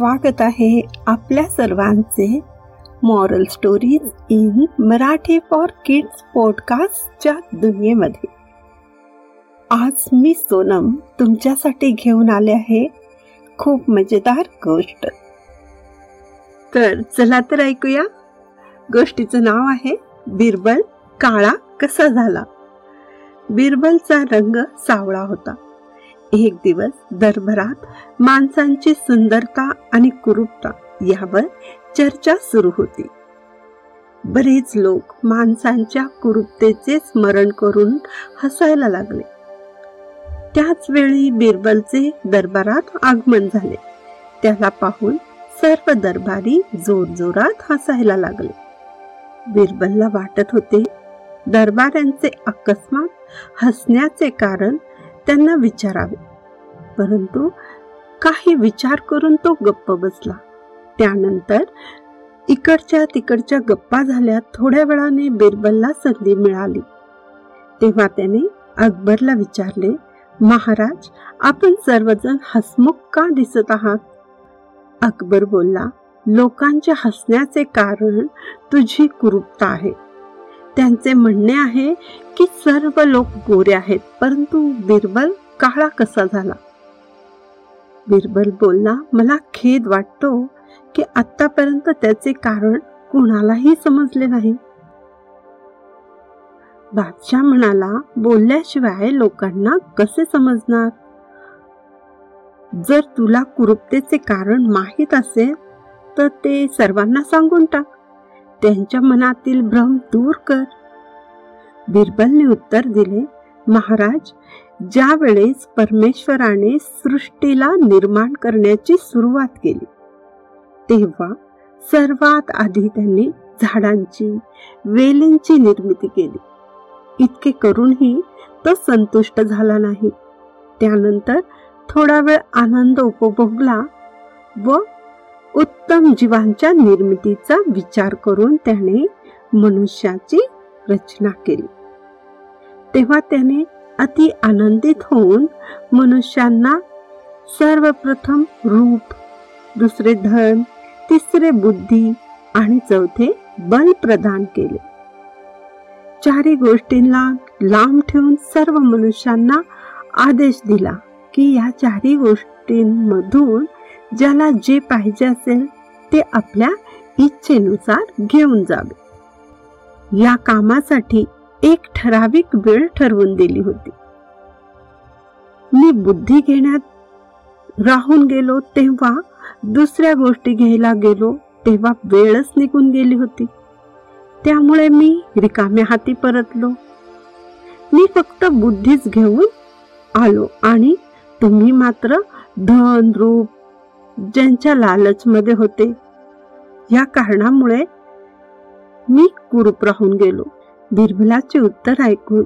स्वागत आहे आपल्या सर्वांचे moral stories in Marathi for kids पॉडकास्टच्या दुनियेमध्ये. आज मी सोनम तुमच्यासाठी घेऊन आले आहे खूप मजेदार गोष्ट. तर चला तर ऐकूया. गोष्टीचं नाव आहे बिरबल काळा कसा झाला? बिरबलचा रंग सावळा होता. एक दिवस दरभरात माणसांची सुंदरता आणि कुरूपता यावर चर्चा सुरू होती. बरेच लोक माणसांच्या कुरूपतेचे स्मरण करून हसायला लागले. त्याच वेळी बिरबलचे दरबारात आगमन झाले. त्याला पाहून सर्व दरबारी जोरजोरात हसायला लागले. बिरबलला वाटत होते दरबाऱ्यांचे अकस्मात हसण्याचे कारण त्यांना विचारावे. परंतु काही विचार करून तो गप्प बसला. त्यानंतर इकडच्या तिकडच्या गप्पा झाल्या. थोड्या वेळाने बिरबलला संधी मिळाली. तेव्हा त्याने अकबरला विचारले महाराज आपण सर्वजण हसमुख का दिसत आहात? अकबर बोलला लोकांच्या हसण्याचे कारण तुझी कुरूपता आहे. त्यांचे म्हणणे आहे की सर्व लोक गोरे आहेत परंतु बिरबल काळा कसा झाला? बिरबल बोलला मला खेद वाटतो की आतापर्यंत त्याचे कारण कोणालाही समजले नाही. बादशाह म्हणाला बोलल्याशिवाय लोकांना कसे समजणार? जर तुला कुरुपतेचे कारण माहीत असेल तर ते सर्वांना सांगून टाक. त्यांच्या मनातील भ्रम दूर कर. बिरबलने उत्तर दिले महाराज ज्या वेळेस परमेश्वराने सृष्टीला निर्माण करण्याची सुरुवात केली तेव्हा सर्वात आधी त्यांनी झाडांची वेलींची निर्मिती केली. इतके करूनही तो संतुष्ट झाला नाही. त्यानंतर थोडा वेळ आनंद उपभोगला व उत्तम जीवांच्या निर्मितीचा विचार करून त्याने मनुष्याची रचना केली. तेव्हा त्याने अति आनंदित होऊन मनुष्यांना सर्वप्रथम रूप दुसरे धन तिसरे बुद्धी आणि चौथे बल प्रदान केले. चारी गोष्टींना लांब ठेवून सर्व मनुष्यांना आदेश दिला की या चारही गोष्टींमधून ज्याला जे पाहिजे असेल ते आपल्या इच्छेनुसार घेऊन जावे. या कामासाठी एक ठराविक वेळ ठरवून दिली होती. मी बुद्धी घेण्यात राहून गेलो तेव्हा दुसऱ्या गोष्टी घ्यायला गेलो तेव्हा वेळच निघून गेली होती. त्यामुळे मी रिकाम्या हाती परतलो. मी फक्त बुद्धीच घेऊन आलो आणि तुम्ही मात्र धन रूप ज्यांच्या लालचमध्ये होते. या कारणामुळे मी कुरूप राहून गेलो. बिरबलाचे उत्तर ऐकून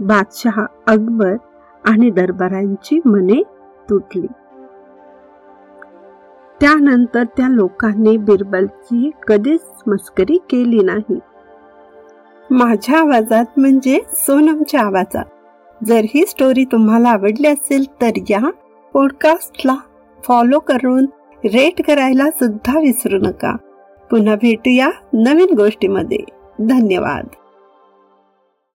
बादशहा अकबर आणि दरबारांची मने तुटली. त्यानंतर त्या लोकांनी बिरबलची कधीच मस्करी केली नाही. माझ्या आवाजात म्हणजे सोनमच्या आवाजात. जर ही स्टोरी तुम्हाला आवडली असेल तर या पॉडकास्टला फॉलो करून रेट करायला सुद्धा विसरू नका. पुन्हा भेटूया नवीन गोष्टीमध्ये. धन्यवाद.